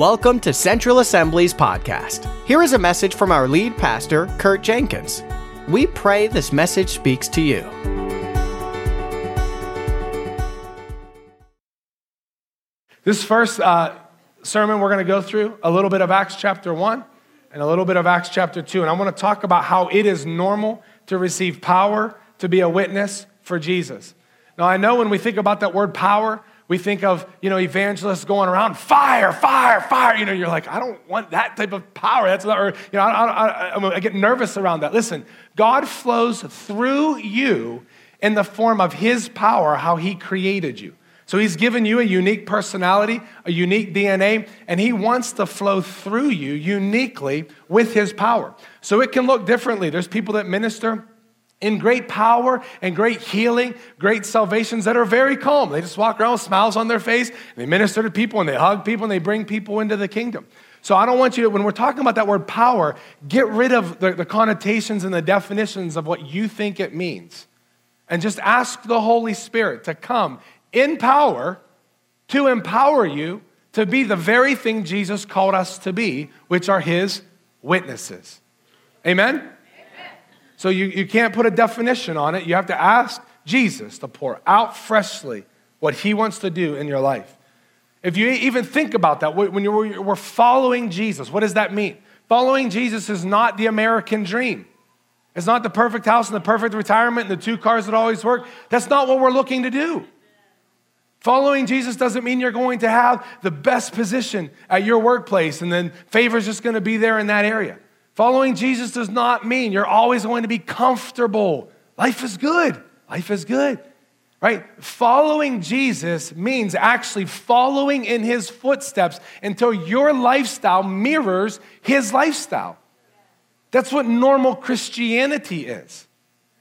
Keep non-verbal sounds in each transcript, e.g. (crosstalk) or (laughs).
Welcome to Central Assembly's podcast. Here is a message from our lead pastor, Kurt Jenkins. We pray this message speaks to you. This first uh, sermon, we're going to go through a little bit of Acts chapter 1 and a little bit of Acts chapter 2. And I want to talk about how it is normal to receive power to be a witness for Jesus. Now, I know when we think about that word power, we think of, you know, evangelists going around, fire, fire, fire. You know, you're like, I don't want that type of power. That's not, or, you know, I, I, I, I get nervous around that. Listen, God flows through you in the form of his power, how he created you. So he's given you a unique personality, a unique DNA, and he wants to flow through you uniquely with his power. So it can look differently. There's people that minister in great power and great healing, great salvations that are very calm. They just walk around with smiles on their face, and they minister to people, and they hug people, and they bring people into the kingdom. So I don't want you to, when we're talking about that word power, get rid of the, the connotations and the definitions of what you think it means. And just ask the Holy Spirit to come in power to empower you to be the very thing Jesus called us to be, which are his witnesses. Amen? So you, you can't put a definition on it. You have to ask Jesus to pour out freshly what he wants to do in your life. If you even think about that, when you're, we're following Jesus, what does that mean? Following Jesus is not the American dream. It's not the perfect house and the perfect retirement and the two cars that always work. That's not what we're looking to do. Following Jesus doesn't mean you're going to have the best position at your workplace and then favor's just going to be there in that area. Following Jesus does not mean you're always going to be comfortable. Life is good. Life is good. Right? Following Jesus means actually following in his footsteps until your lifestyle mirrors his lifestyle. That's what normal Christianity is.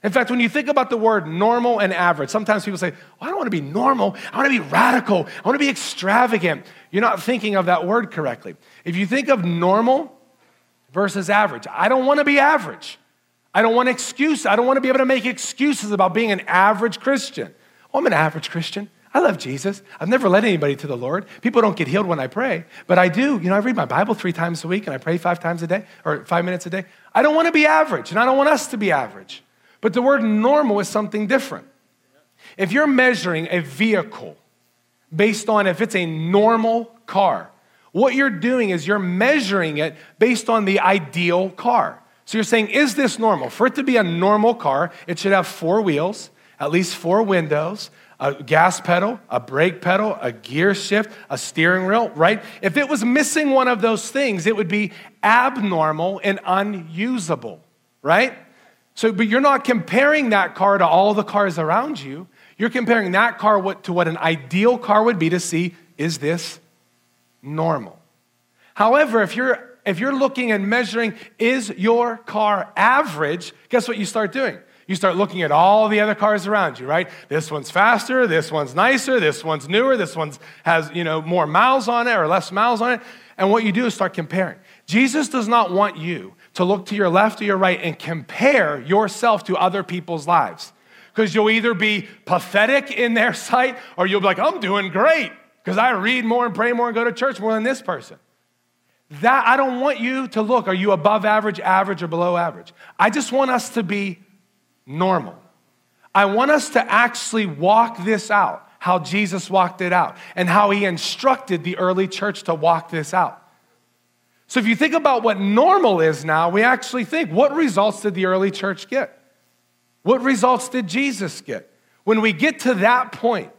In fact, when you think about the word normal and average, sometimes people say, well, I don't want to be normal. I want to be radical. I want to be extravagant. You're not thinking of that word correctly. If you think of normal versus average, I don't want to be average. I don't want excuse. I don't want to be able to make excuses about being an average Christian. Oh, I'm an average Christian. I love Jesus. I've never led anybody to the Lord. People don't get healed when I pray, but I do. You know, I read my Bible three times a week and I pray five times a day or five minutes a day. I don't want to be average, and I don't want us to be average. But the word normal is something different. If you're measuring a vehicle based on if it's a normal car, what you're doing is you're measuring it based on the ideal car. So you're saying, is this normal? For it to be a normal car, it should have four wheels, at least four windows, a gas pedal, a brake pedal, a gear shift, a steering wheel, right? If it was missing one of those things, it would be abnormal and unusable, right? So, but you're not comparing that car to all the cars around you. You're comparing that car to what an ideal car would be to see is this normal? However, if you're if you're looking and measuring is your car average, guess what you start doing? You start looking at all the other cars around you, right? This one's faster, this one's nicer, this one's newer, this one's has, you know, more miles on it or less miles on it. And what you do is start comparing. Jesus does not want you to look to your left or your right and compare yourself to other people's lives. Because you'll either be pathetic in their (laughs) sight or you'll be like, I'm doing great because I read more and pray more and go to church more than this person. That I don't want you to look, are you above average, average, or below average? I just want us to be normal. I want us to actually walk this out, how Jesus walked it out, and how he instructed the early church to walk this out. So if you think about what normal is now, we actually think what results did the early church get? What results did Jesus get? When we get to that point,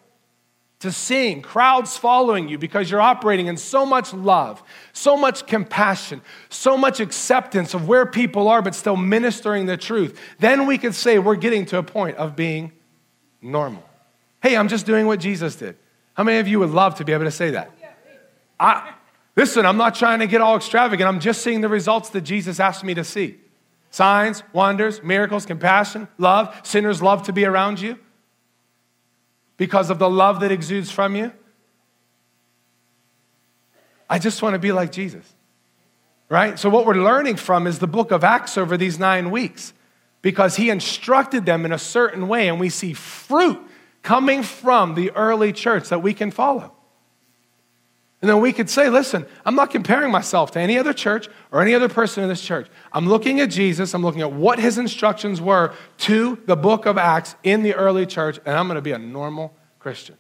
to seeing crowds following you because you're operating in so much love, so much compassion, so much acceptance of where people are, but still ministering the truth, then we could say we're getting to a point of being normal. Hey, I'm just doing what Jesus did. How many of you would love to be able to say that? I, Listen, I'm not trying to get all extravagant. I'm just seeing the results that Jesus asked me to see signs, wonders, miracles, compassion, love. Sinners love to be around you because of the love that exudes from you. I just want to be like Jesus, right? So, what we're learning from is the book of Acts over these nine weeks because he instructed them in a certain way, and we see fruit coming from the early church that we can follow. And then we could say, listen, I'm not comparing myself to any other church or any other person in this church. I'm looking at Jesus, I'm looking at what his instructions were to the book of Acts in the early church, and I'm going to be a normal Christian.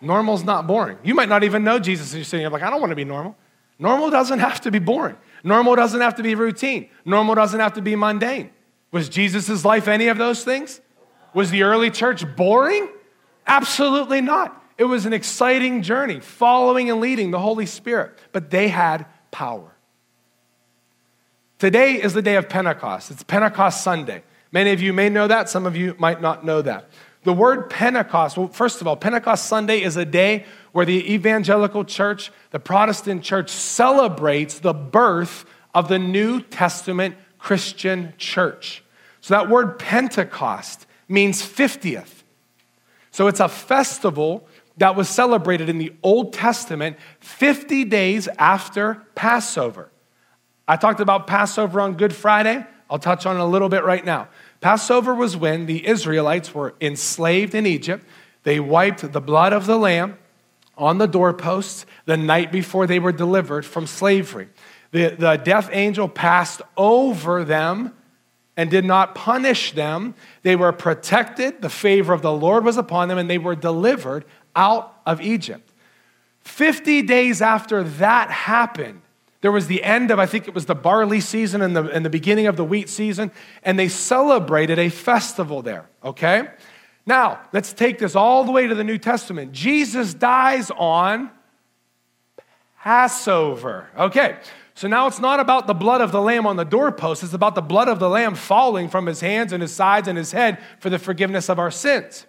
Normal's not boring. You might not even know Jesus, and you're sitting here like, I don't want to be normal. Normal doesn't have to be boring. Normal doesn't have to be routine. Normal doesn't have to be mundane. Was Jesus' life any of those things? Was the early church boring? Absolutely not. It was an exciting journey, following and leading the Holy Spirit, but they had power. Today is the day of Pentecost. It's Pentecost Sunday. Many of you may know that, some of you might not know that. The word Pentecost, well, first of all, Pentecost Sunday is a day where the evangelical church, the Protestant church, celebrates the birth of the New Testament Christian church. So that word Pentecost means 50th. So it's a festival that was celebrated in the Old Testament 50 days after Passover. I talked about Passover on Good Friday. I'll touch on it a little bit right now. Passover was when the Israelites were enslaved in Egypt. They wiped the blood of the lamb on the doorposts the night before they were delivered from slavery. The, the death angel passed over them and did not punish them. They were protected. The favor of the Lord was upon them, and they were delivered out of Egypt. 50 days after that happened, there was the end of, I think it was the barley season and the, and the beginning of the wheat season, and they celebrated a festival there, okay? Now, let's take this all the way to the New Testament. Jesus dies on Passover, okay? So now it's not about the blood of the lamb on the doorpost, it's about the blood of the lamb falling from his hands and his sides and his head for the forgiveness of our sins.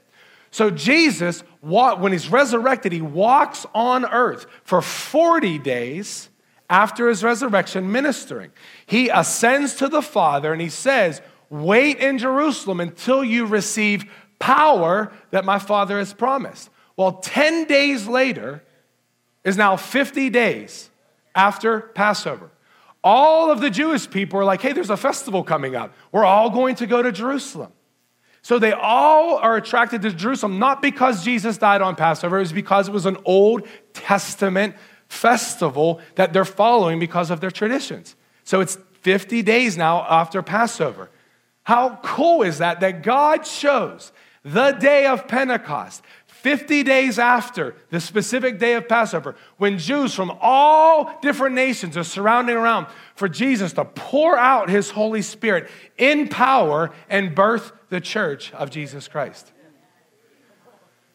So Jesus, when he's resurrected, he walks on earth for 40 days after his resurrection ministering. He ascends to the Father and he says, Wait in Jerusalem until you receive power that my Father has promised. Well, 10 days later is now 50 days after Passover. All of the Jewish people are like, hey, there's a festival coming up. We're all going to go to Jerusalem. So they all are attracted to Jerusalem, not because Jesus died on Passover, it was because it was an Old Testament festival that they're following because of their traditions. So it's 50 days now after Passover. How cool is that? That God chose the day of Pentecost, 50 days after the specific day of Passover, when Jews from all different nations are surrounding around for Jesus to pour out his Holy Spirit in power and birth the church of Jesus Christ.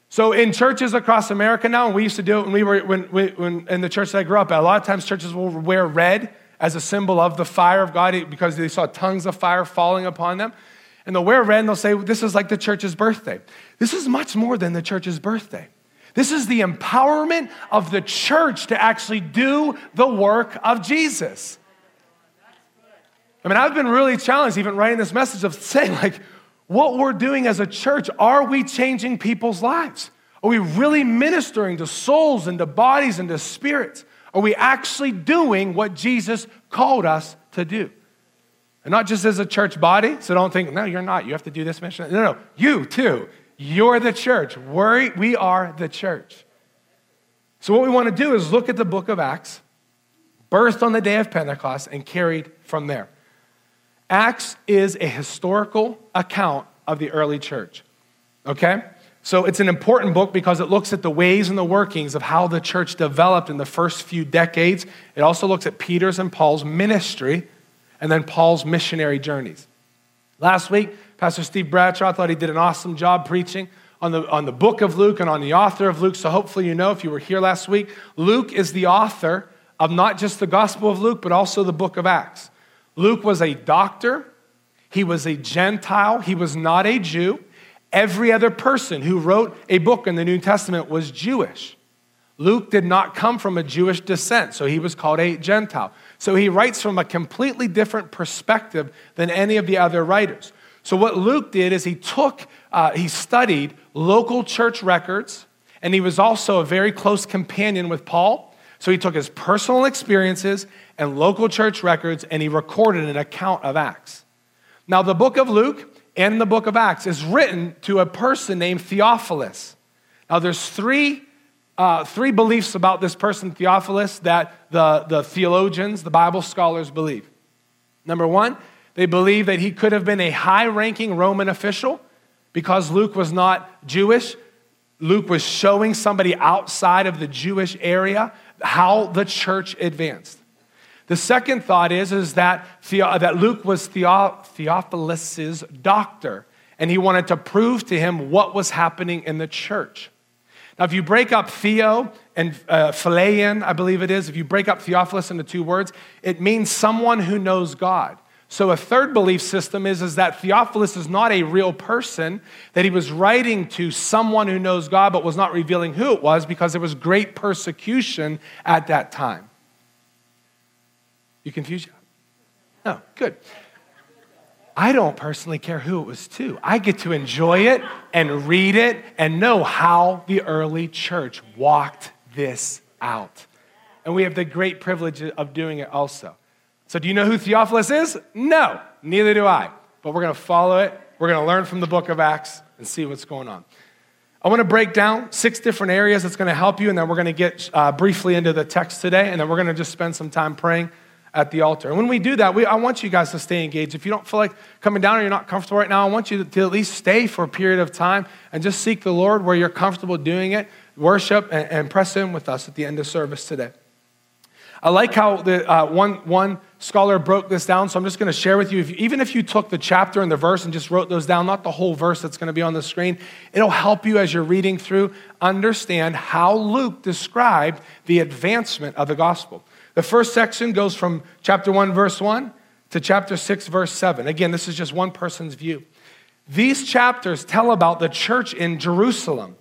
So in churches across America now, and we used to do it when we were when, when in the church that I grew up at. A lot of times churches will wear red as a symbol of the fire of God because they saw tongues of fire falling upon them. And they'll wear red and they'll say, This is like the church's birthday. This is much more than the church's birthday. This is the empowerment of the church to actually do the work of Jesus. I mean, I've been really challenged, even writing this message, of saying, like, what we're doing as a church, are we changing people's lives? Are we really ministering to souls and to bodies and to spirits? Are we actually doing what Jesus called us to do? And not just as a church body, so don't think, no, you're not. You have to do this mission. No, no, you too. You're the church. We are the church. So, what we want to do is look at the book of Acts, birthed on the day of Pentecost, and carried from there. Acts is a historical account of the early church. Okay? So, it's an important book because it looks at the ways and the workings of how the church developed in the first few decades. It also looks at Peter's and Paul's ministry and then Paul's missionary journeys. Last week, Pastor Steve Bradshaw thought he did an awesome job preaching on the, on the book of Luke and on the author of Luke. So hopefully, you know if you were here last week, Luke is the author of not just the Gospel of Luke, but also the book of Acts. Luke was a doctor, he was a Gentile, he was not a Jew. Every other person who wrote a book in the New Testament was Jewish. Luke did not come from a Jewish descent, so he was called a Gentile. So he writes from a completely different perspective than any of the other writers. So what Luke did is he took, uh, he studied local church records, and he was also a very close companion with Paul. So he took his personal experiences and local church records, and he recorded an account of Acts. Now, the book of Luke and the book of Acts is written to a person named Theophilus. Now, there's three uh, three beliefs about this person, Theophilus, that the, the theologians, the Bible scholars believe. Number one, they believe that he could have been a high ranking Roman official because Luke was not Jewish. Luke was showing somebody outside of the Jewish area how the church advanced. The second thought is, is that, Theo, that Luke was Theo, Theophilus's doctor, and he wanted to prove to him what was happening in the church. If you break up Theo and uh, Philean, I believe it is, if you break up Theophilus into two words, it means someone who knows God. So, a third belief system is, is that Theophilus is not a real person, that he was writing to someone who knows God but was not revealing who it was because there was great persecution at that time. You confused? No, good. I don't personally care who it was to. I get to enjoy it and read it and know how the early church walked this out. And we have the great privilege of doing it also. So, do you know who Theophilus is? No, neither do I. But we're going to follow it. We're going to learn from the book of Acts and see what's going on. I want to break down six different areas that's going to help you, and then we're going to get uh, briefly into the text today, and then we're going to just spend some time praying at the altar. And when we do that, we, I want you guys to stay engaged. If you don't feel like coming down or you're not comfortable right now, I want you to, to at least stay for a period of time and just seek the Lord where you're comfortable doing it. Worship and, and press in with us at the end of service today. I like how the uh, one, one scholar broke this down, so I'm just going to share with you, if you, Even if you took the chapter and the verse and just wrote those down, not the whole verse that's going to be on the screen, it'll help you as you're reading through understand how Luke described the advancement of the gospel. The first section goes from chapter 1, verse 1 to chapter 6, verse 7. Again, this is just one person's view. These chapters tell about the church in Jerusalem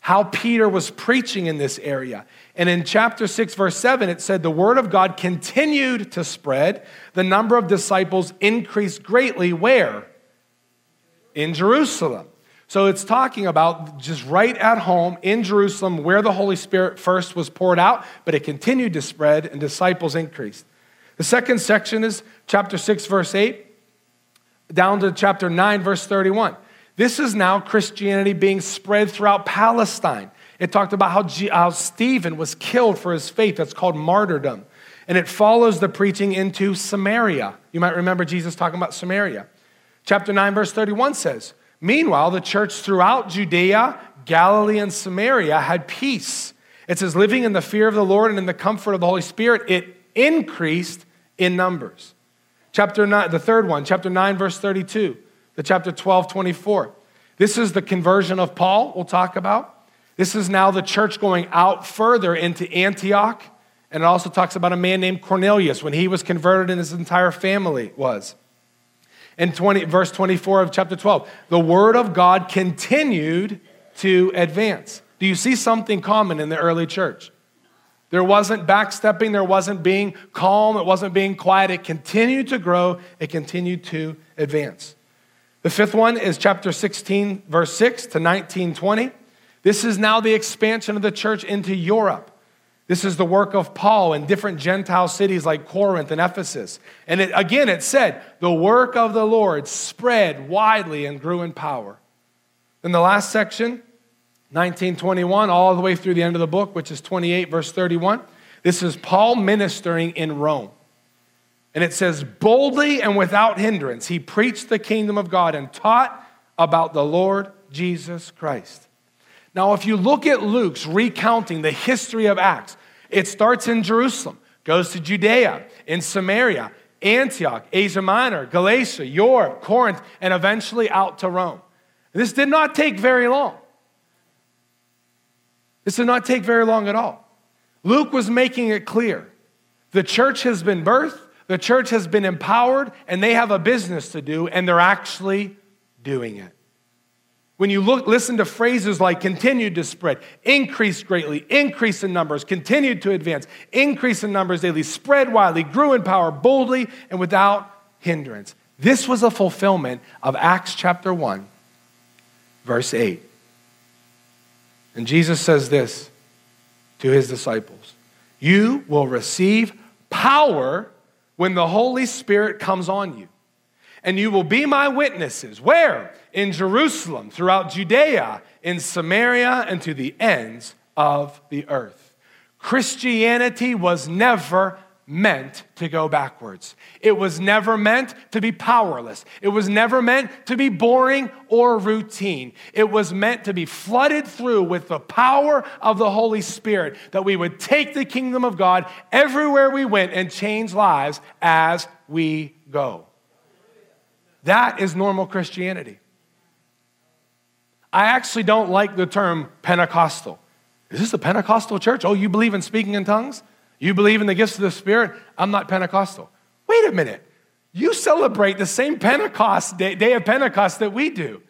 how Peter was preaching in this area. And in chapter 6, verse 7, it said, The word of God continued to spread. The number of disciples increased greatly. Where? In Jerusalem. So it's talking about just right at home in Jerusalem where the Holy Spirit first was poured out, but it continued to spread and disciples increased. The second section is chapter 6, verse 8, down to chapter 9, verse 31. This is now Christianity being spread throughout Palestine. It talked about how, G- how Stephen was killed for his faith. That's called martyrdom. And it follows the preaching into Samaria. You might remember Jesus talking about Samaria. Chapter 9, verse 31 says, Meanwhile, the church throughout Judea, Galilee, and Samaria had peace. It says, living in the fear of the Lord and in the comfort of the Holy Spirit, it increased in numbers. Chapter 9, the third one, chapter 9, verse 32 the chapter 12, 24. This is the conversion of Paul, we'll talk about. This is now the church going out further into Antioch. And it also talks about a man named Cornelius when he was converted and his entire family was. In 20, verse 24 of chapter 12, the word of God continued to advance. Do you see something common in the early church? There wasn't backstepping, there wasn't being calm, it wasn't being quiet. It continued to grow, it continued to advance. The fifth one is chapter 16, verse 6 to 19, 20. This is now the expansion of the church into Europe. This is the work of Paul in different Gentile cities like Corinth and Ephesus. And it, again, it said, the work of the Lord spread widely and grew in power. Then the last section, 1921, all the way through the end of the book, which is 28, verse 31. This is Paul ministering in Rome. And it says, boldly and without hindrance, he preached the kingdom of God and taught about the Lord Jesus Christ. Now, if you look at Luke's recounting the history of Acts, it starts in Jerusalem, goes to Judea, in Samaria, Antioch, Asia Minor, Galatia, Europe, Corinth, and eventually out to Rome. This did not take very long. This did not take very long at all. Luke was making it clear the church has been birthed, the church has been empowered and they have a business to do, and they're actually doing it. When you look, listen to phrases like continued to spread, increased greatly, increase in numbers, continued to advance, increase in numbers daily, spread widely, grew in power boldly and without hindrance. This was a fulfillment of Acts chapter 1, verse 8. And Jesus says this to his disciples You will receive power when the Holy Spirit comes on you. And you will be my witnesses. Where? In Jerusalem, throughout Judea, in Samaria, and to the ends of the earth. Christianity was never meant to go backwards. It was never meant to be powerless. It was never meant to be boring or routine. It was meant to be flooded through with the power of the Holy Spirit, that we would take the kingdom of God everywhere we went and change lives as we go. That is normal Christianity. I actually don't like the term Pentecostal. Is this a Pentecostal church? Oh, you believe in speaking in tongues? You believe in the gifts of the Spirit? I'm not Pentecostal. Wait a minute. You celebrate the same Pentecost day, day of Pentecost that we do.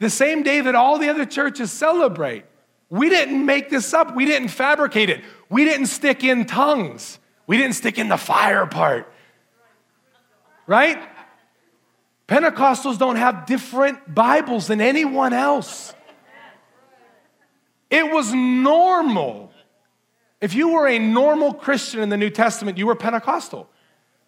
The same day that all the other churches celebrate. We didn't make this up. We didn't fabricate it. We didn't stick in tongues. We didn't stick in the fire part. Right? Pentecostals don't have different Bibles than anyone else. It was normal if you were a normal Christian in the New Testament, you were Pentecostal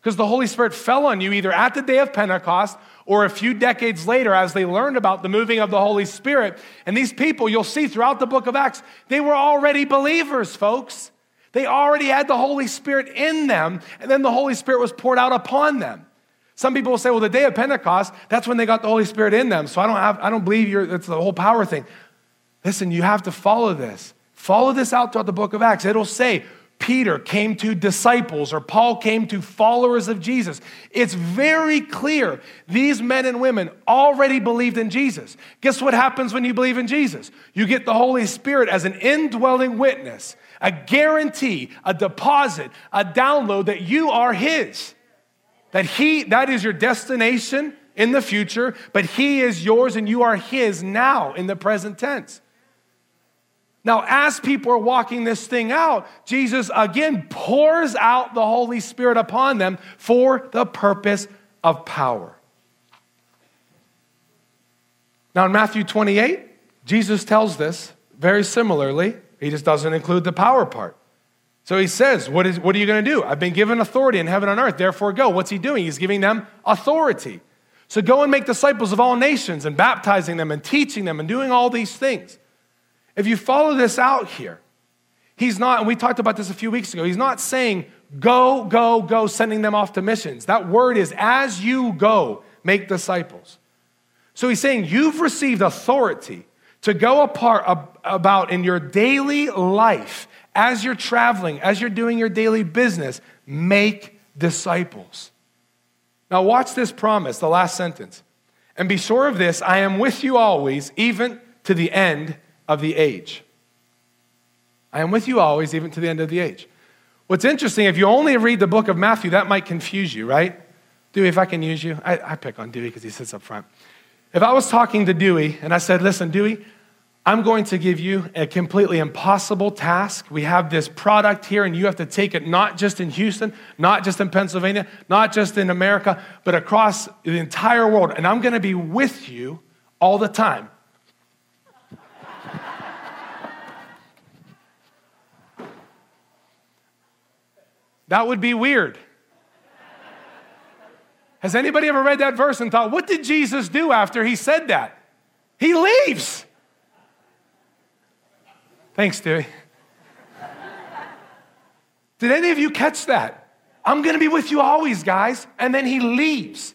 because the Holy Spirit fell on you either at the day of Pentecost or a few decades later as they learned about the moving of the Holy Spirit. And these people, you'll see throughout the book of Acts, they were already believers, folks. They already had the Holy Spirit in them, and then the Holy Spirit was poured out upon them. Some people will say, well, the day of Pentecost, that's when they got the Holy Spirit in them. So I don't have, I don't believe you're, it's the whole power thing. Listen, you have to follow this. Follow this out throughout the book of Acts. It'll say, Peter came to disciples or Paul came to followers of Jesus. It's very clear these men and women already believed in Jesus. Guess what happens when you believe in Jesus? You get the Holy Spirit as an indwelling witness, a guarantee, a deposit, a download that you are His. That He, that is your destination in the future, but He is yours and you are His now in the present tense. Now, as people are walking this thing out, Jesus again pours out the Holy Spirit upon them for the purpose of power. Now, in Matthew 28, Jesus tells this very similarly. He just doesn't include the power part. So he says, What, is, what are you going to do? I've been given authority in heaven and earth, therefore go. What's he doing? He's giving them authority. So go and make disciples of all nations and baptizing them and teaching them and doing all these things. If you follow this out here, he's not, and we talked about this a few weeks ago, he's not saying go, go, go, sending them off to missions. That word is as you go, make disciples. So he's saying you've received authority to go apart about in your daily life as you're traveling, as you're doing your daily business, make disciples. Now, watch this promise, the last sentence. And be sure of this I am with you always, even to the end of the age. I am with you always, even to the end of the age. What's interesting, if you only read the book of Matthew, that might confuse you, right? Dewey, if I can use you, I, I pick on Dewey because he sits up front. If I was talking to Dewey and I said, listen, Dewey, I'm going to give you a completely impossible task. We have this product here, and you have to take it not just in Houston, not just in Pennsylvania, not just in America, but across the entire world. And I'm going to be with you all the time. (laughs) That would be weird. Has anybody ever read that verse and thought, what did Jesus do after he said that? He leaves. Thanks, Dewey. Did any of you catch that? I'm going to be with you always, guys. And then he leaves.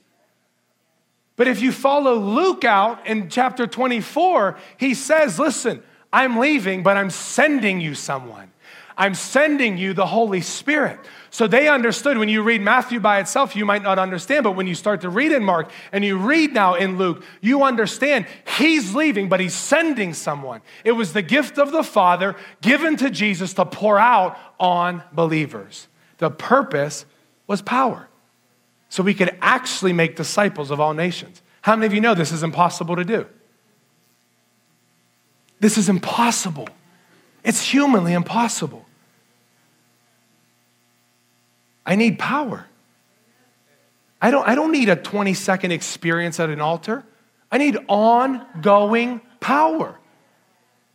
But if you follow Luke out in chapter 24, he says, Listen, I'm leaving, but I'm sending you someone. I'm sending you the Holy Spirit. So they understood when you read Matthew by itself, you might not understand, but when you start to read in Mark and you read now in Luke, you understand he's leaving, but he's sending someone. It was the gift of the Father given to Jesus to pour out on believers. The purpose was power. So we could actually make disciples of all nations. How many of you know this is impossible to do? This is impossible. It's humanly impossible. I need power. I don't, I don't need a 20 second experience at an altar. I need ongoing power.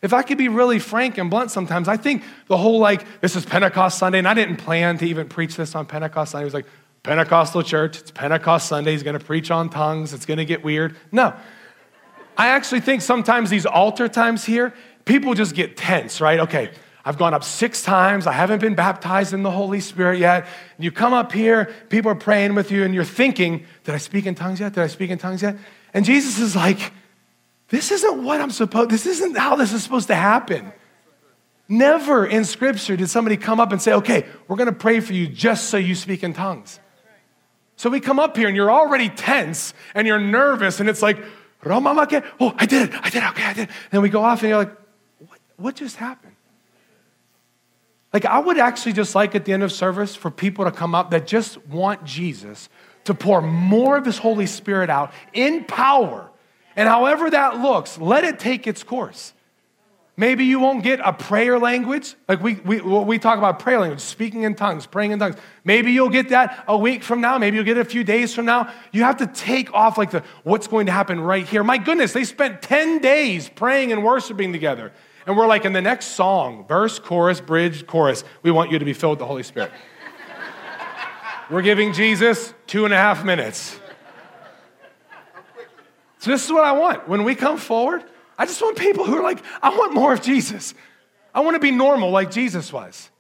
If I could be really frank and blunt sometimes, I think the whole like, this is Pentecost Sunday, and I didn't plan to even preach this on Pentecost Sunday. It was like, Pentecostal church, it's Pentecost Sunday, he's gonna preach on tongues, it's gonna get weird. No. I actually think sometimes these altar times here, people just get tense, right? Okay, I've gone up six times. I haven't been baptized in the Holy Spirit yet. And you come up here, people are praying with you, and you're thinking, Did I speak in tongues yet? Did I speak in tongues yet? And Jesus is like, This isn't what I'm supposed, this isn't how this is supposed to happen. Never in scripture did somebody come up and say, Okay, we're gonna pray for you just so you speak in tongues. So we come up here and you're already tense and you're nervous, and it's like, Oh, I did it, I did it, okay, I did it. And we go off and you're like, What, what just happened? Like, I would actually just like at the end of service for people to come up that just want Jesus to pour more of his Holy Spirit out in power. And however that looks, let it take its course. Maybe you won't get a prayer language. Like we, we, we talk about prayer language, speaking in tongues, praying in tongues. Maybe you'll get that a week from now. Maybe you'll get it a few days from now. You have to take off like the what's going to happen right here. My goodness, they spent 10 days praying and worshiping together. And we're like, in the next song, verse, chorus, bridge, chorus, we want you to be filled with the Holy Spirit. we're giving Jesus two and a half minutes. So, this is what I want. When we come forward, I just want people who are like, I want more of Jesus. I want to be normal like Jesus was.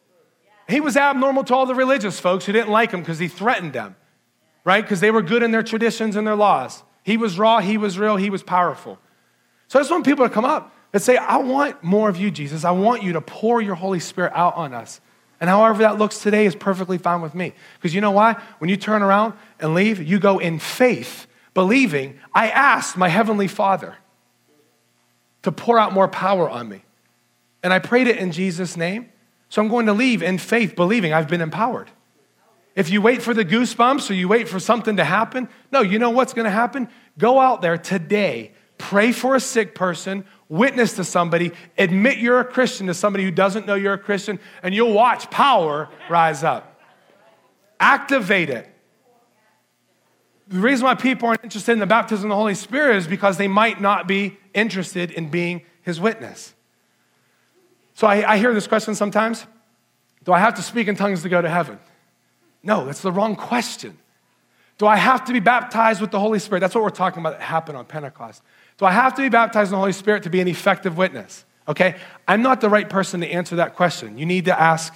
He was abnormal to all the religious folks who didn't like him because he threatened them, right? Because they were good in their traditions and their laws. He was raw, he was real, he was powerful. So I just want people to come up and say, I want more of you, Jesus. I want you to pour your Holy Spirit out on us. And however that looks today is perfectly fine with me. Because you know why? When you turn around and leave, you go in faith, believing, I asked my Heavenly Father to pour out more power on me. And I prayed it in Jesus' name. So I'm going to leave in faith, believing I've been empowered. If you wait for the goosebumps or you wait for something to happen, no, you know what's going to happen? Go out there today, pray for a sick person, witness to somebody, admit you're a Christian to somebody who doesn't know you're a Christian, and you'll watch power rise up. Activate it. The reason why people aren't interested in the baptism of the Holy Spirit is because they might not be interested in being his witness. So I, I hear this question sometimes Do I have to speak in tongues to go to heaven? No, that's the wrong question. Do I have to be baptized with the Holy Spirit? That's what we're talking about that happened on Pentecost. Do I have to be baptized in the Holy Spirit to be an effective witness? Okay, I'm not the right person to answer that question. You need to ask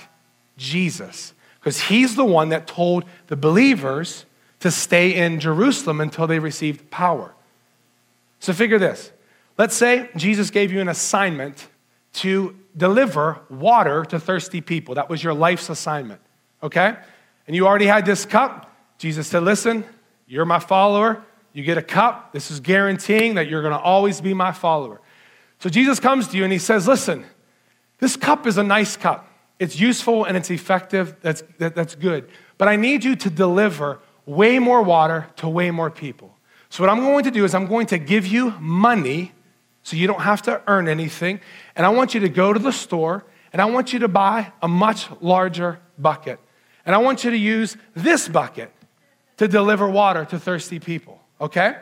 Jesus because he's the one that told the believers to stay in Jerusalem until they received power. So figure this. Let's say Jesus gave you an assignment to deliver water to thirsty people. That was your life's assignment, okay? And you already had this cup. Jesus said, Listen, you're my follower. You get a cup. This is guaranteeing that you're going to always be my follower. So Jesus comes to you and he says, Listen, this cup is a nice cup. It's useful and it's effective. That's, that, that's good. But I need you to deliver way more water to way more people. So, what I'm going to do is, I'm going to give you money so you don't have to earn anything. And I want you to go to the store and I want you to buy a much larger bucket. And I want you to use this bucket to deliver water to thirsty people okay?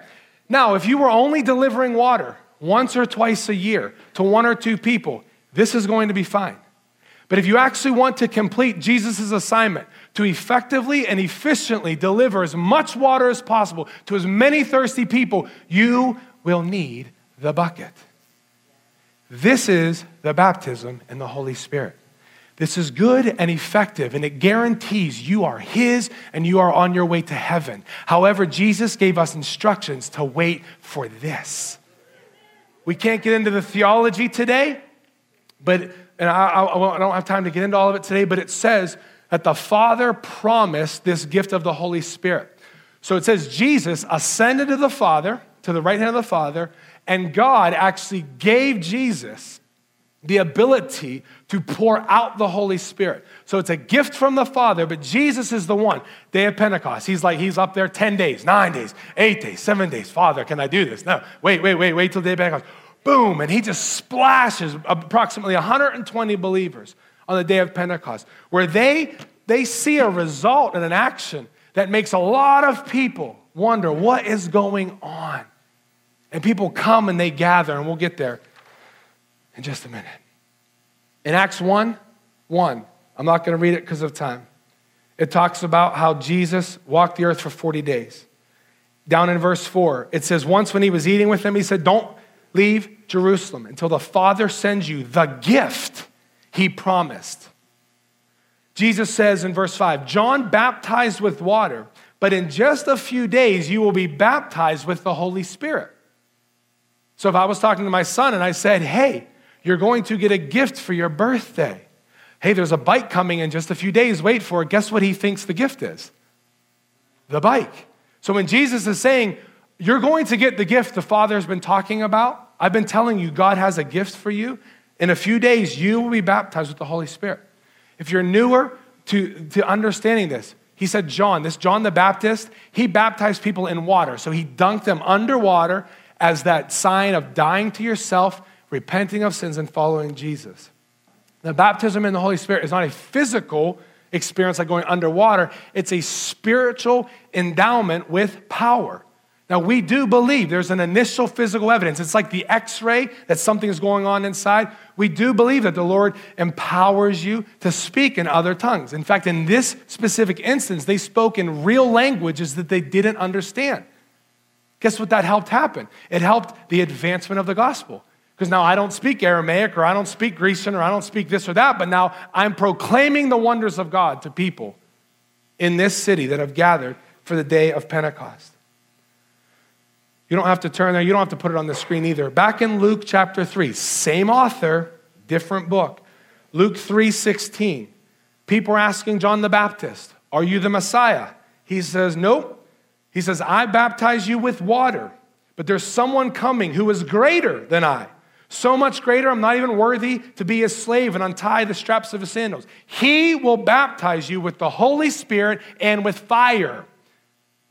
Now, if you were only delivering water once or twice a year to one or two people, this is going to be fine. But if you actually want to complete Jesus' assignment to effectively and efficiently deliver as much water as possible to as many thirsty people, you will need the bucket. This is the baptism in the Holy Spirit. This is good and effective, and it guarantees you are His and you are on your way to heaven. However, Jesus gave us instructions to wait for this. We can't get into the theology today, but and I, I, I don't have time to get into all of it today, but it says that the Father promised this gift of the Holy Spirit. So it says Jesus ascended to the Father, to the right hand of the Father, and God actually gave Jesus the ability to pour out the Holy Spirit. So it's a gift from the Father, but Jesus is the one. Day of Pentecost, he's like, he's up there 10 days, nine days, eight days, seven days. Father, can I do this? No, wait, wait, wait, wait till the day of Pentecost. Boom, and he just splashes approximately 120 believers on the day of Pentecost, where they, they see a result and an action that makes a lot of people wonder what is going on. And people come and they gather, and we'll get there in just a minute. In Acts 1 1, I'm not going to read it because of time. It talks about how Jesus walked the earth for 40 days. Down in verse 4, it says, Once when he was eating with them, he said, Don't leave Jerusalem until the Father sends you the gift he promised. Jesus says in verse 5 John baptized with water, but in just a few days you will be baptized with the Holy Spirit. So if I was talking to my son and I said, Hey, you're going to get a gift for your birthday. Hey, there's a bike coming in just a few days. Wait for it. Guess what he thinks the gift is? The bike. So when Jesus is saying, You're going to get the gift the Father's been talking about, I've been telling you, God has a gift for you. In a few days, you will be baptized with the Holy Spirit. If you're newer to, to understanding this, he said, John, this John the Baptist, he baptized people in water. So he dunked them underwater as that sign of dying to yourself, repenting of sins, and following Jesus. The baptism in the Holy Spirit is not a physical experience like going underwater, it's a spiritual endowment with power. Now, we do believe there's an initial physical evidence. It's like the x ray that something is going on inside. We do believe that the Lord empowers you to speak in other tongues. In fact, in this specific instance, they spoke in real languages that they didn't understand. Guess what that helped happen? It helped the advancement of the gospel. Because now I don't speak Aramaic or I don't speak Grecian or I don't speak this or that, but now I'm proclaiming the wonders of God to people in this city that have gathered for the day of Pentecost. You don't have to turn there, you don't have to put it on the screen either. Back in Luke chapter 3, same author, different book. Luke 3 16. People are asking John the Baptist, Are you the Messiah? He says, Nope. He says, I baptize you with water, but there's someone coming who is greater than I. So much greater, I'm not even worthy to be his slave and untie the straps of his sandals. He will baptize you with the Holy Spirit and with fire.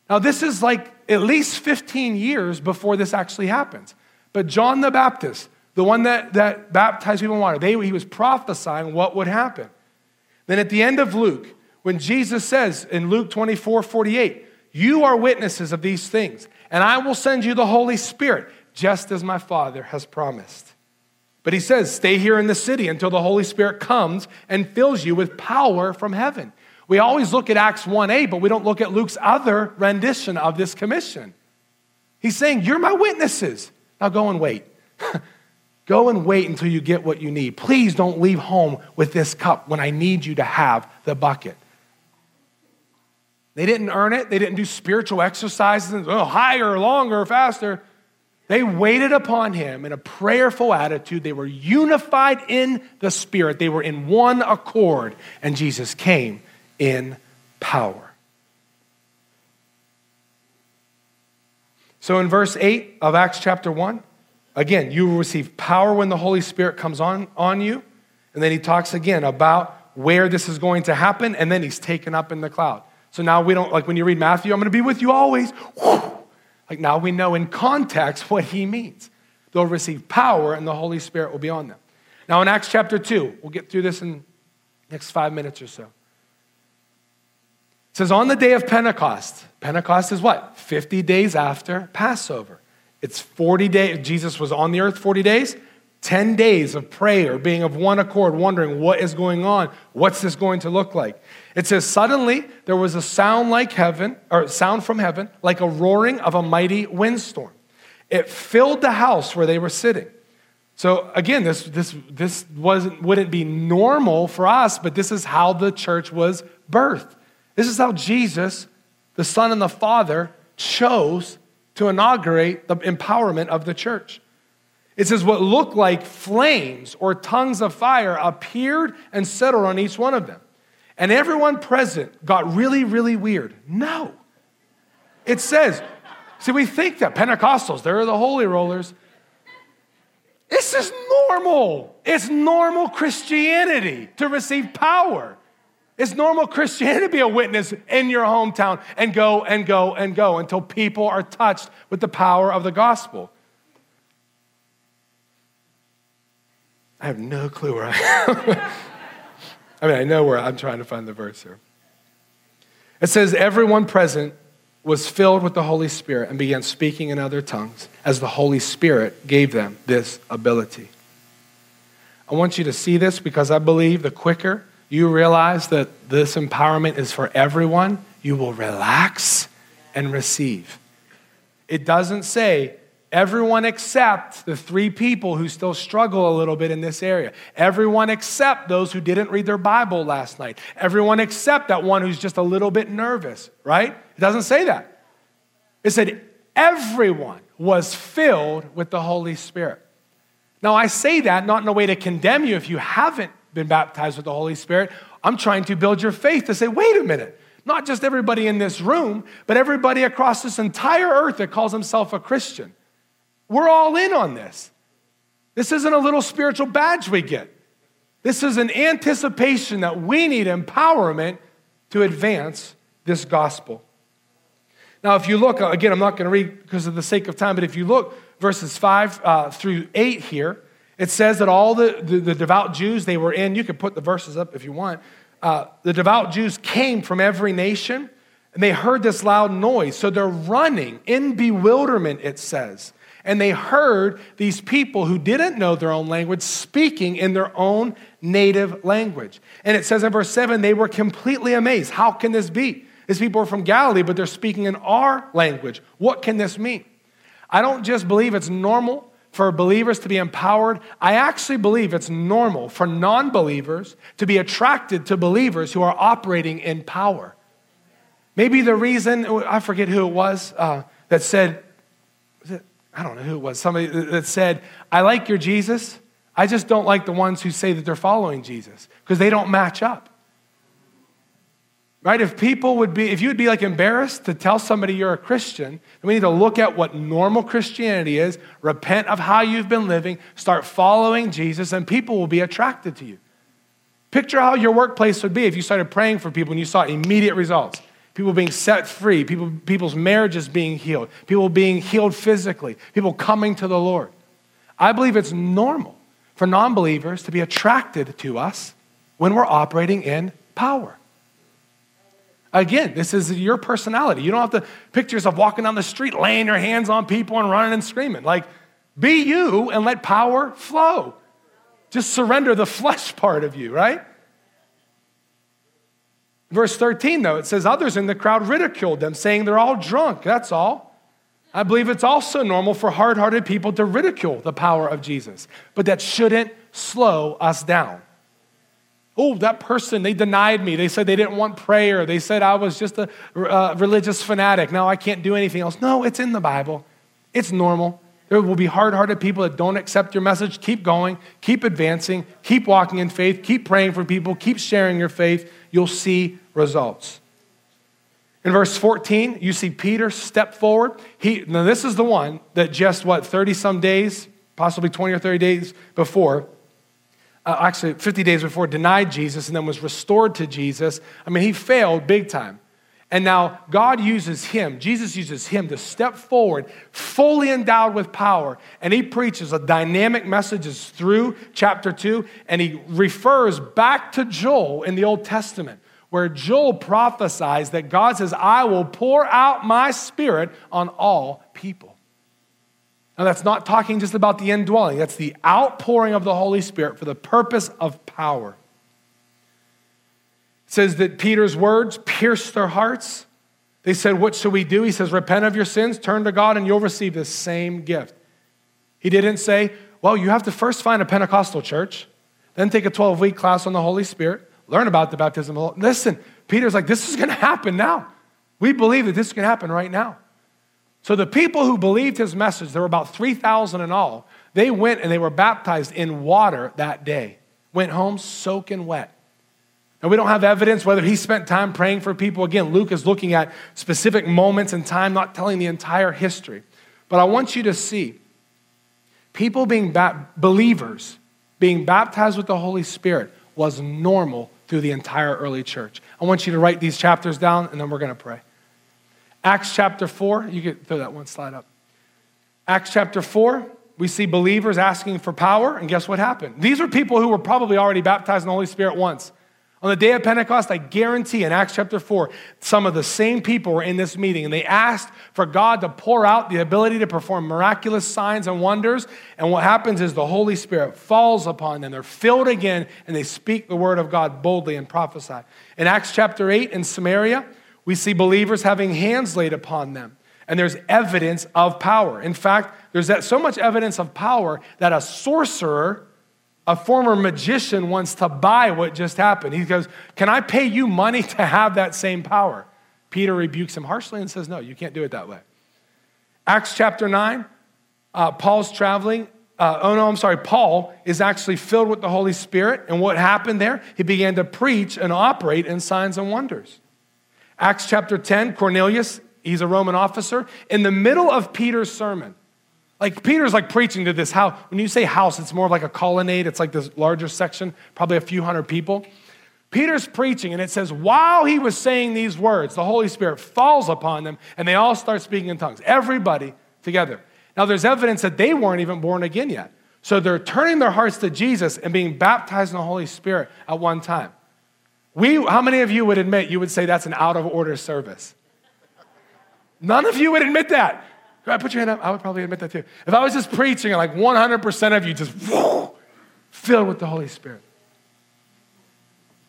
Now, this is like at least 15 years before this actually happens. But John the Baptist, the one that, that baptized people in water, they, he was prophesying what would happen. Then at the end of Luke, when Jesus says in Luke 24 48, you are witnesses of these things, and I will send you the Holy Spirit, just as my Father has promised. But he says, Stay here in the city until the Holy Spirit comes and fills you with power from heaven. We always look at Acts 1a, but we don't look at Luke's other rendition of this commission. He's saying, You're my witnesses. Now go and wait. (laughs) go and wait until you get what you need. Please don't leave home with this cup when I need you to have the bucket. They didn't earn it. They didn't do spiritual exercises oh, higher, longer, faster. They waited upon him in a prayerful attitude. They were unified in the Spirit. They were in one accord, and Jesus came in power. So in verse 8 of Acts chapter 1, again, you will receive power when the Holy Spirit comes on, on you. And then he talks again about where this is going to happen, and then he's taken up in the cloud. So now we don't, like when you read Matthew, I'm going to be with you always. Like now we know in context (laughs) what he means. They'll receive power and the Holy Spirit will be on them. Now in Acts chapter 2, we'll get through this in next five minutes or so. It says, on the day of Pentecost, Pentecost is what? 50 days after Passover. It's 40 days. Jesus was on the earth 40 days. 10 days of prayer, being of one accord, wondering what is going on, what's this going to look like. It says, Suddenly there was a sound like heaven, or sound from heaven, like a roaring of a mighty windstorm. It filled the house where they were sitting. So again, this, this, this wasn't, wouldn't be normal for us, but this is how the church was birthed. This is how Jesus, the Son and the Father, chose to inaugurate the empowerment of the church. It says, What looked like flames or tongues of fire appeared and settled on each one of them. And everyone present got really, really weird. No. It says, see, we think that Pentecostals, they're the holy rollers. This is normal. It's normal Christianity to receive power. It's normal Christianity to be a witness in your hometown and go and go and go until people are touched with the power of the gospel. I have no clue where I am. (laughs) I mean, I know where I'm trying to find the verse here. It says, Everyone present was filled with the Holy Spirit and began speaking in other tongues as the Holy Spirit gave them this ability. I want you to see this because I believe the quicker you realize that this empowerment is for everyone, you will relax and receive. It doesn't say Everyone except the three people who still struggle a little bit in this area. Everyone except those who didn't read their Bible last night. Everyone except that one who's just a little bit nervous, right? It doesn't say that. It said everyone was filled with the Holy Spirit. Now, I say that not in a way to condemn you if you haven't been baptized with the Holy Spirit. I'm trying to build your faith to say, wait a minute, not just everybody in this room, but everybody across this entire earth that calls himself a Christian we're all in on this. This isn't a little spiritual badge we get. This is an anticipation that we need empowerment to advance this gospel. Now, if you look, again, I'm not going to read because of the sake of time, but if you look verses 5 uh, through 8 here, it says that all the, the, the, devout Jews, they were in, you can put the verses up if you want. Uh, the devout Jews came from every nation and they heard this loud noise. So they're running in bewilderment, it says and they heard these people who didn't know their own language speaking in their own native language. And it says in verse 7 they were completely amazed. How can this be? These people are from Galilee, but they're speaking in our language. What can this mean? I don't just believe it's normal for believers to be empowered. I actually believe it's normal for non believers to be attracted to believers who are operating in power. Maybe the reason, I forget who it was uh, that said, I don't know who it was, somebody that said, I like your Jesus. I just don't like the ones who say that they're following Jesus because they don't match up. Right? If people would be, if you would be like embarrassed to tell somebody you're a Christian, then we need to look at what normal Christianity is, repent of how you've been living, start following Jesus, and people will be attracted to you. Picture how your workplace would be if you started praying for people and you saw immediate results people being set free, people, people's marriages being healed, people being healed physically, people coming to the Lord. I believe it's normal for non believers to be attracted to us when we're operating in power. Again, this is your personality. You don't have to picture yourself walking down the street, laying your hands on people and running and screaming. Like, be you and let power flow. Just surrender the flesh part of you, right? Verse 13, though, it says, Others in the crowd ridiculed them, saying they're all drunk. That's all. I believe it's also normal for hard hearted people to ridicule the power of Jesus, but that shouldn't slow us down. Oh, that person, they denied me. They said they didn't want prayer. They said I was just a uh, religious fanatic. Now I can't do anything else. No, it's in the Bible. It's normal. There will be hard hearted people that don't accept your message. Keep going, keep advancing, keep walking in faith, keep praying for people, keep sharing your faith. You'll see results. In verse 14, you see Peter step forward. He, now, this is the one that just, what, 30 some days, possibly 20 or 30 days before, uh, actually 50 days before, denied Jesus and then was restored to Jesus. I mean, he failed big time. And now God uses him, Jesus uses him to step forward, fully endowed with power. And he preaches a dynamic messages through chapter two. And he refers back to Joel in the Old Testament, where Joel prophesies that God says, I will pour out my spirit on all people. Now, that's not talking just about the indwelling, that's the outpouring of the Holy Spirit for the purpose of power says that Peter's words pierced their hearts. They said, What shall we do? He says, Repent of your sins, turn to God, and you'll receive the same gift. He didn't say, Well, you have to first find a Pentecostal church, then take a 12 week class on the Holy Spirit, learn about the baptism. Listen, Peter's like, This is going to happen now. We believe that this to happen right now. So the people who believed his message, there were about 3,000 in all, they went and they were baptized in water that day, went home soaking wet. And we don't have evidence whether he spent time praying for people. Again, Luke is looking at specific moments in time, not telling the entire history. But I want you to see people being ba- believers being baptized with the Holy Spirit was normal through the entire early church. I want you to write these chapters down and then we're going to pray. Acts chapter 4, you can throw that one slide up. Acts chapter 4, we see believers asking for power, and guess what happened? These are people who were probably already baptized in the Holy Spirit once. On the day of Pentecost, I guarantee in Acts chapter 4, some of the same people were in this meeting and they asked for God to pour out the ability to perform miraculous signs and wonders. And what happens is the Holy Spirit falls upon them. They're filled again and they speak the word of God boldly and prophesy. In Acts chapter 8 in Samaria, we see believers having hands laid upon them. And there's evidence of power. In fact, there's so much evidence of power that a sorcerer, a former magician, wants to buy what just happened. He goes, Can I pay you money to have that same power? Peter rebukes him harshly and says, No, you can't do it that way. Acts chapter 9, uh, Paul's traveling. Uh, oh, no, I'm sorry. Paul is actually filled with the Holy Spirit. And what happened there? He began to preach and operate in signs and wonders. Acts chapter 10, Cornelius, he's a Roman officer, in the middle of Peter's sermon. Like Peter's like preaching to this house. When you say house, it's more like a colonnade. It's like this larger section, probably a few hundred people. Peter's preaching, and it says, while he was saying these words, the Holy Spirit falls upon them, and they all start speaking in tongues. Everybody together. Now, there's evidence that they weren't even born again yet. So they're turning their hearts to Jesus and being baptized in the Holy Spirit at one time. We, how many of you would admit you would say that's an out of order service? None of you would admit that. I put your hand up? I would probably admit that too. If I was just preaching and like 100% of you just whoo, (laughs) filled with the Holy Spirit.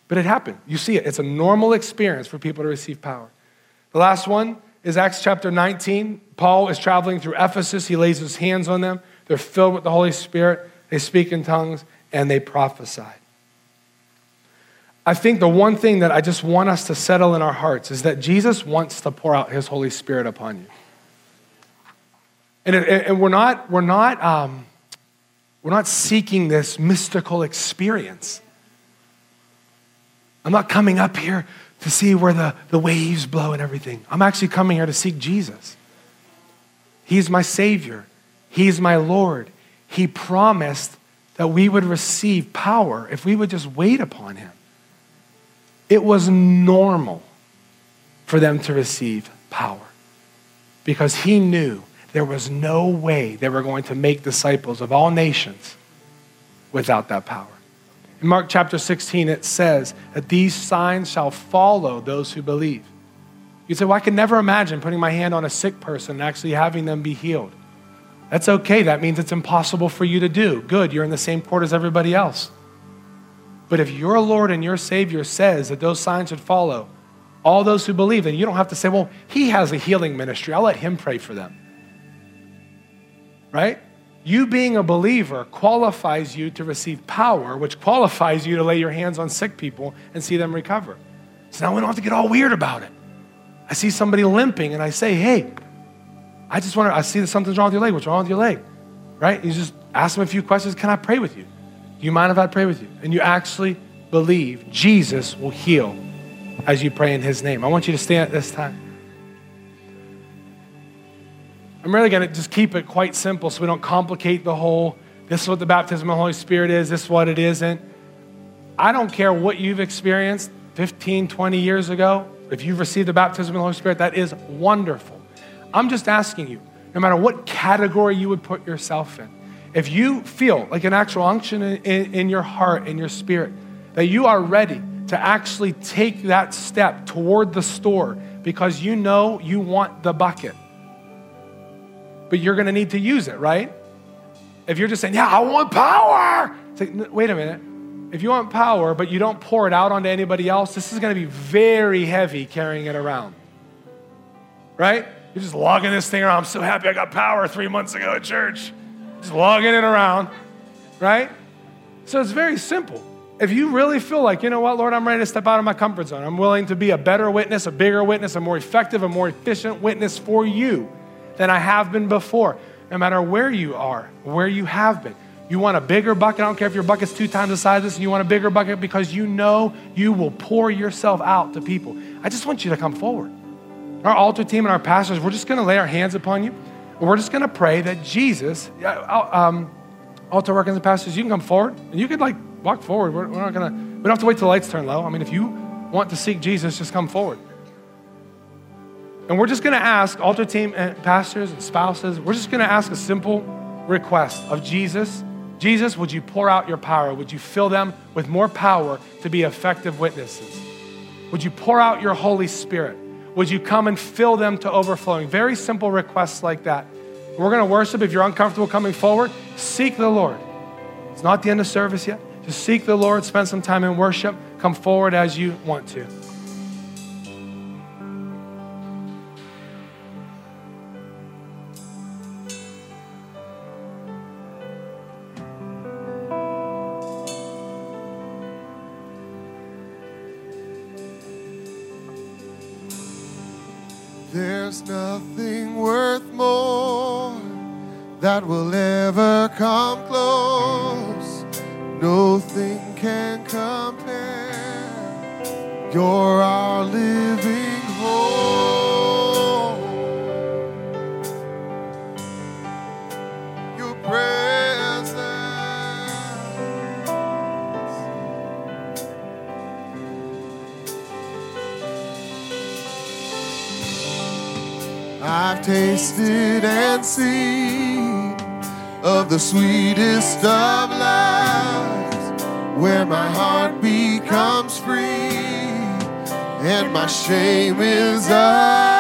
But it happened. You see it. It's a normal experience for people to receive power. The last one is Acts chapter 19. Paul is traveling through Ephesus. He lays his hands on them. They're filled with the Holy Spirit. They speak in tongues and they prophesy. I think the one thing that I just want us to settle in our hearts is that Jesus wants to pour out his Holy Spirit upon you. And, and we're not, we're not, um, we're not seeking this mystical experience. I'm not coming up here to see where the, the waves blow and everything. I'm actually coming here to seek Jesus. He's my Savior, He's my Lord. He promised that we would receive power if we would just wait upon Him. It was normal for them to receive power because He knew there was no way they were going to make disciples of all nations without that power. In Mark chapter 16, it says that these signs shall follow those who believe. You say, Well, I can never imagine putting my hand on a sick person and actually having them be healed. That's okay. That means it's impossible for you to do. Good, you're in the same court as everybody else. But if your Lord and your Savior says that those signs should follow all those who believe, then you don't have to say, Well, he has a healing ministry. I'll let him pray for them. Right? You being a believer qualifies you to receive power, which qualifies you to lay your hands on sick people and see them recover. So now we don't have to get all weird about it. I see somebody limping and I say, hey, I just want to, I see that something's wrong with your leg. What's wrong with your leg? Right? You just ask them a few questions. Can I pray with you? Do you mind if I pray with you? And you actually believe Jesus will heal as you pray in his name. I want you to stand at this time. I'm really going to just keep it quite simple so we don't complicate the whole this is what the baptism of the Holy Spirit is, this is what it isn't. I don't care what you've experienced 15, 20 years ago. If you've received the baptism of the Holy Spirit, that is wonderful. I'm just asking you, no matter what category you would put yourself in, if you feel like an actual unction in, in, in your heart, in your spirit, that you are ready to actually take that step toward the store because you know you want the bucket but you're going to need to use it, right? If you're just saying, yeah, I want power, it's like, wait a minute. If you want power, but you don't pour it out onto anybody else, this is going to be very heavy carrying it around. Right? You're just logging this thing around. I'm so happy I got power three months ago at church. Just logging it around. Right? So it's very simple. If you really feel like, you know what, Lord, I'm ready to step out of my comfort zone, I'm willing to be a better witness, a bigger witness, a more effective, a more efficient witness for you than I have been before. No matter where you are, where you have been. You want a bigger bucket. I don't care if your bucket's two times the size of this, and you want a bigger bucket because you know you will pour yourself out to people. I just want you to come forward. Our altar team and our pastors, we're just going to lay our hands upon you. And we're just going to pray that Jesus, um, altar workers and pastors, you can come forward and you could like walk forward. We're, we're not going to, we don't have to wait till the lights turn low. I mean, if you want to seek Jesus, just come forward. And we're just going to ask, altar team and pastors and spouses, we're just going to ask a simple request of Jesus. Jesus, would you pour out your power? Would you fill them with more power to be effective witnesses? Would you pour out your Holy Spirit? Would you come and fill them to overflowing? Very simple requests like that. We're going to worship. If you're uncomfortable coming forward, seek the Lord. It's not the end of service yet. Just seek the Lord, spend some time in worship, come forward as you want to. There's nothing worth more that will ever come close. Nothing can compare. You're our living tasted and seen of the sweetest of lives, where my heart becomes free and my shame is undone.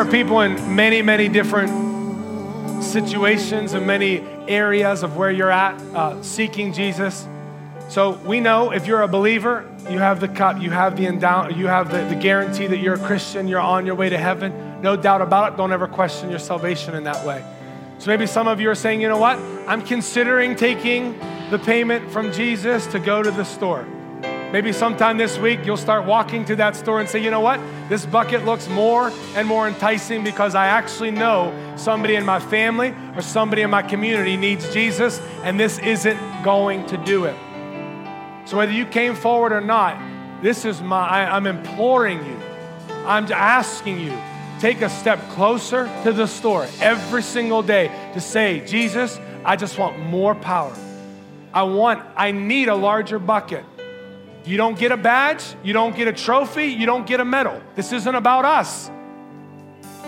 Are people in many, many different situations and many areas of where you're at uh, seeking Jesus. So we know if you're a believer, you have the cup, you have the endow- you have the, the guarantee that you're a Christian, you're on your way to heaven. No doubt about it. Don't ever question your salvation in that way. So maybe some of you are saying, you know what? I'm considering taking the payment from Jesus to go to the store. Maybe sometime this week you'll start walking to that store and say, you know what? This bucket looks more and more enticing because I actually know somebody in my family or somebody in my community needs Jesus, and this isn't going to do it. So whether you came forward or not, this is my, I, I'm imploring you, I'm asking you, take a step closer to the store every single day to say, Jesus, I just want more power. I want, I need a larger bucket. You don't get a badge, you don't get a trophy, you don't get a medal. This isn't about us.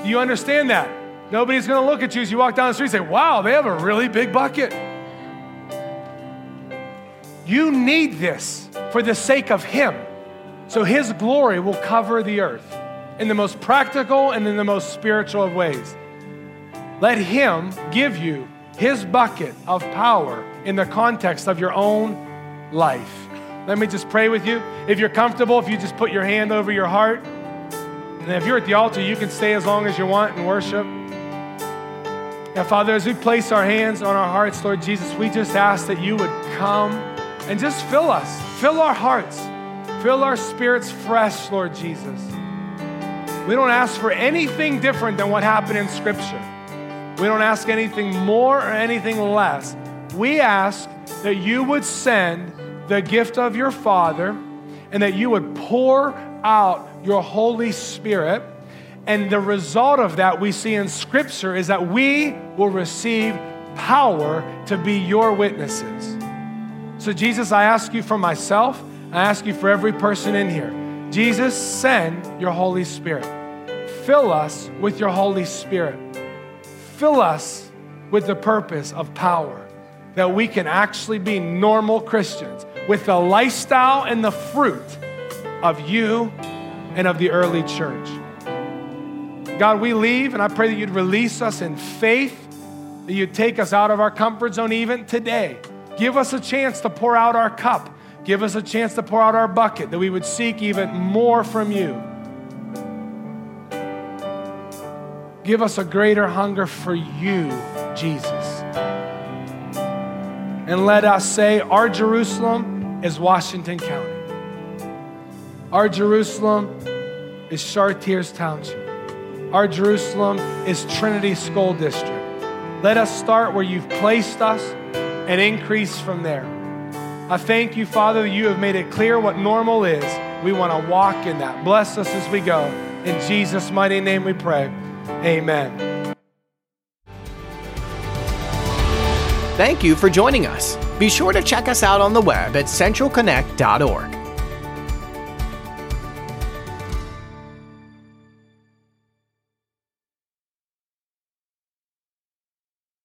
Do you understand that? Nobody's gonna look at you as you walk down the street and say, wow, they have a really big bucket. You need this for the sake of Him. So His glory will cover the earth in the most practical and in the most spiritual of ways. Let Him give you His bucket of power in the context of your own life. Let me just pray with you. If you're comfortable, if you just put your hand over your heart, and if you're at the altar, you can stay as long as you want and worship. Now, Father, as we place our hands on our hearts, Lord Jesus, we just ask that you would come and just fill us, fill our hearts, fill our spirits fresh, Lord Jesus. We don't ask for anything different than what happened in Scripture. We don't ask anything more or anything less. We ask that you would send the gift of your Father and that you would pour out your Holy Spirit. And the result of that we see in Scripture is that we will receive power to be your witnesses. So, Jesus, I ask you for myself, I ask you for every person in here. Jesus, send your Holy Spirit. Fill us with your Holy Spirit. Fill us with the purpose of power that we can actually be normal Christians with the lifestyle and the fruit of you and of the early church. God, we leave, and I pray that you'd release us in faith that you'd take us out of our comfort zone even today. Give us a chance to pour out our cup. Give us a chance to pour out our bucket, that we would seek even more from you. Give us a greater hunger for you, Jesus. And let us say, Our Jerusalem is Washington County. Our Jerusalem is Chartiers Township. Our Jerusalem is Trinity School District. Let us start where you've placed us and increase from there. I thank you, Father, that you have made it clear what normal is. We want to walk in that. Bless us as we go. In Jesus' mighty name we pray. Amen. Thank you for joining us. Be sure to check us out on the web at centralconnect.org.